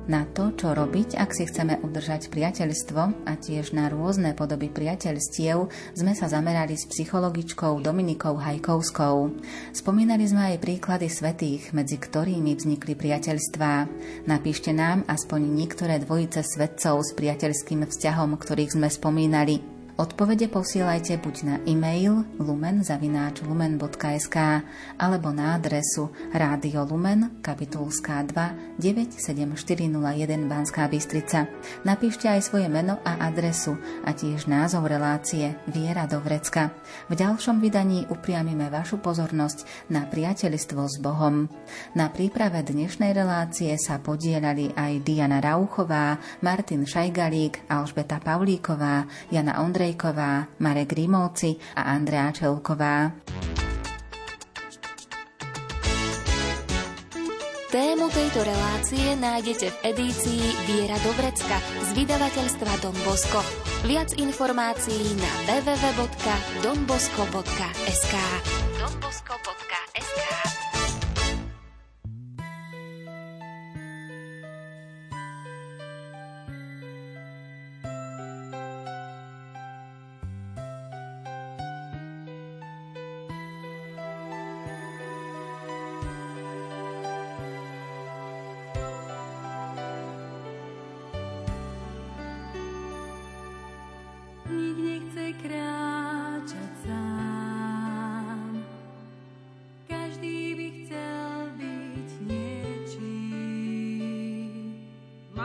Na to, čo robiť, ak si chceme udržať priateľstvo a tiež na rôzne podoby priateľstiev, sme sa zamerali s psychologičkou Dominikou Hajkovskou. Spomínali sme aj príklady svetých, medzi ktorými vznikli priateľstvá. Napíšte nám aspoň niektoré dvojice svetcov s priateľským vzťahom, ktorých sme spomínali. Odpovede posielajte buď na e-mail lumen.lumen.sk alebo na adresu Rádio Lumen, kapitulská 2, 97401 Banská Bystrica. Napíšte aj svoje meno a adresu a tiež názov relácie Viera do Vrecka. V ďalšom vydaní upriamime vašu pozornosť na priateľstvo s Bohom. Na príprave dnešnej relácie sa podielali aj Diana Rauchová, Martin Šajgalík, Alžbeta Pavlíková, Jana Ondrej Ondrejková, Marek Rímovci a Andrea Čelková. Tému tejto relácie nájdete v edícii Viera Dobrecka z vydavateľstva Don Bosco. Viac informácií na www.donbosco.sk donbosco.sk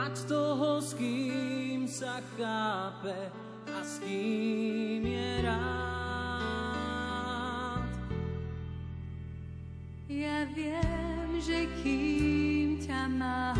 mať toho, s kým sa chápe a s kým je rád. Ja viem, že kým ťa mám,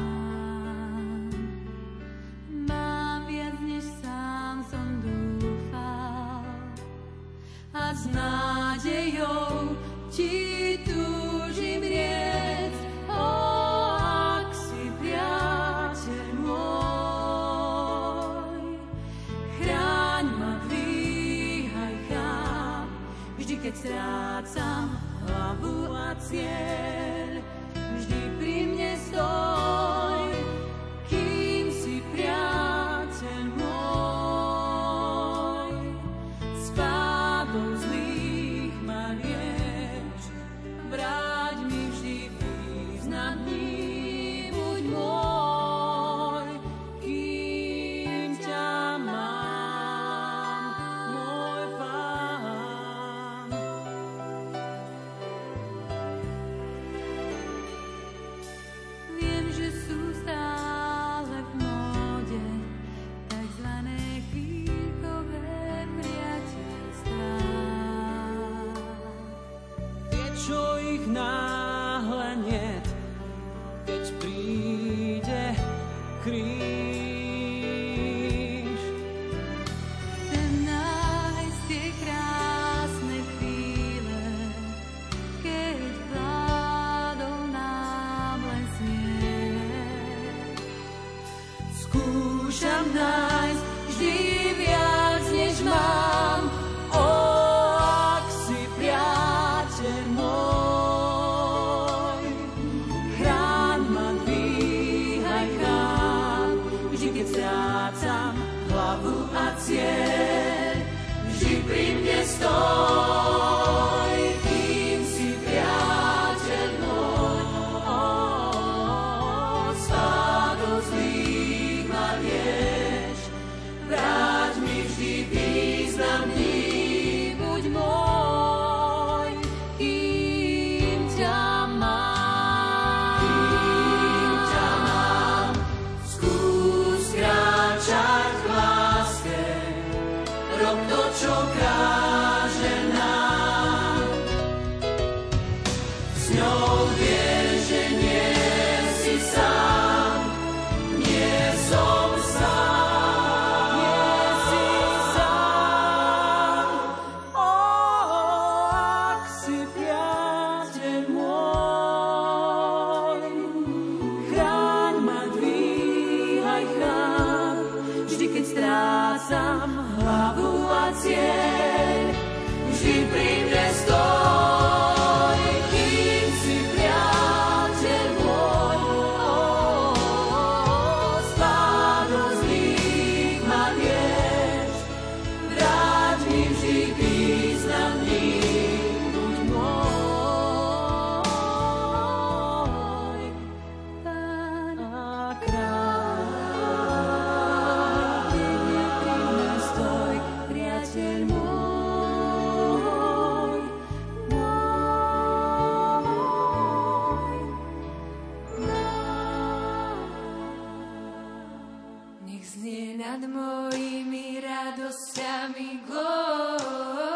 nad mojimi radosťami glória.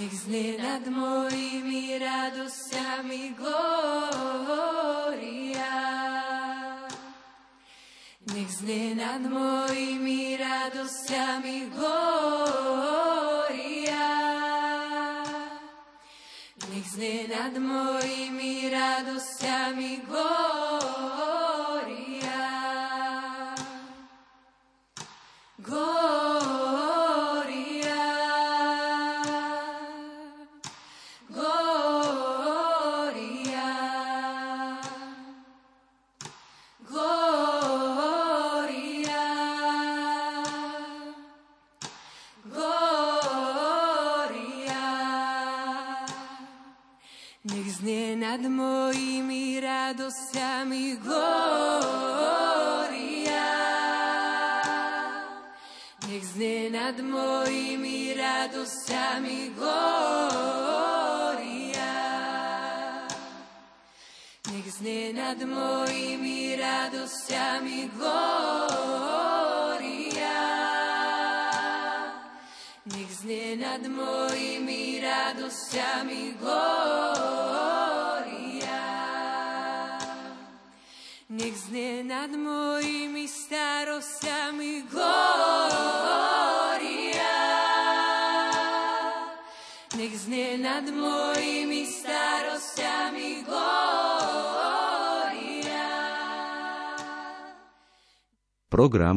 Nech znie nad mojimi radosťami glória. Nech znie nad mojimi radosťami glória. Nech znie nad mojimi radosťami glória. Znie nad mojimi radosťami glória. Nech znie nad mojimi radosťami glória. Nech znie nad mojimi starosťami glória. Znie nad mojimi starosťami glória. Program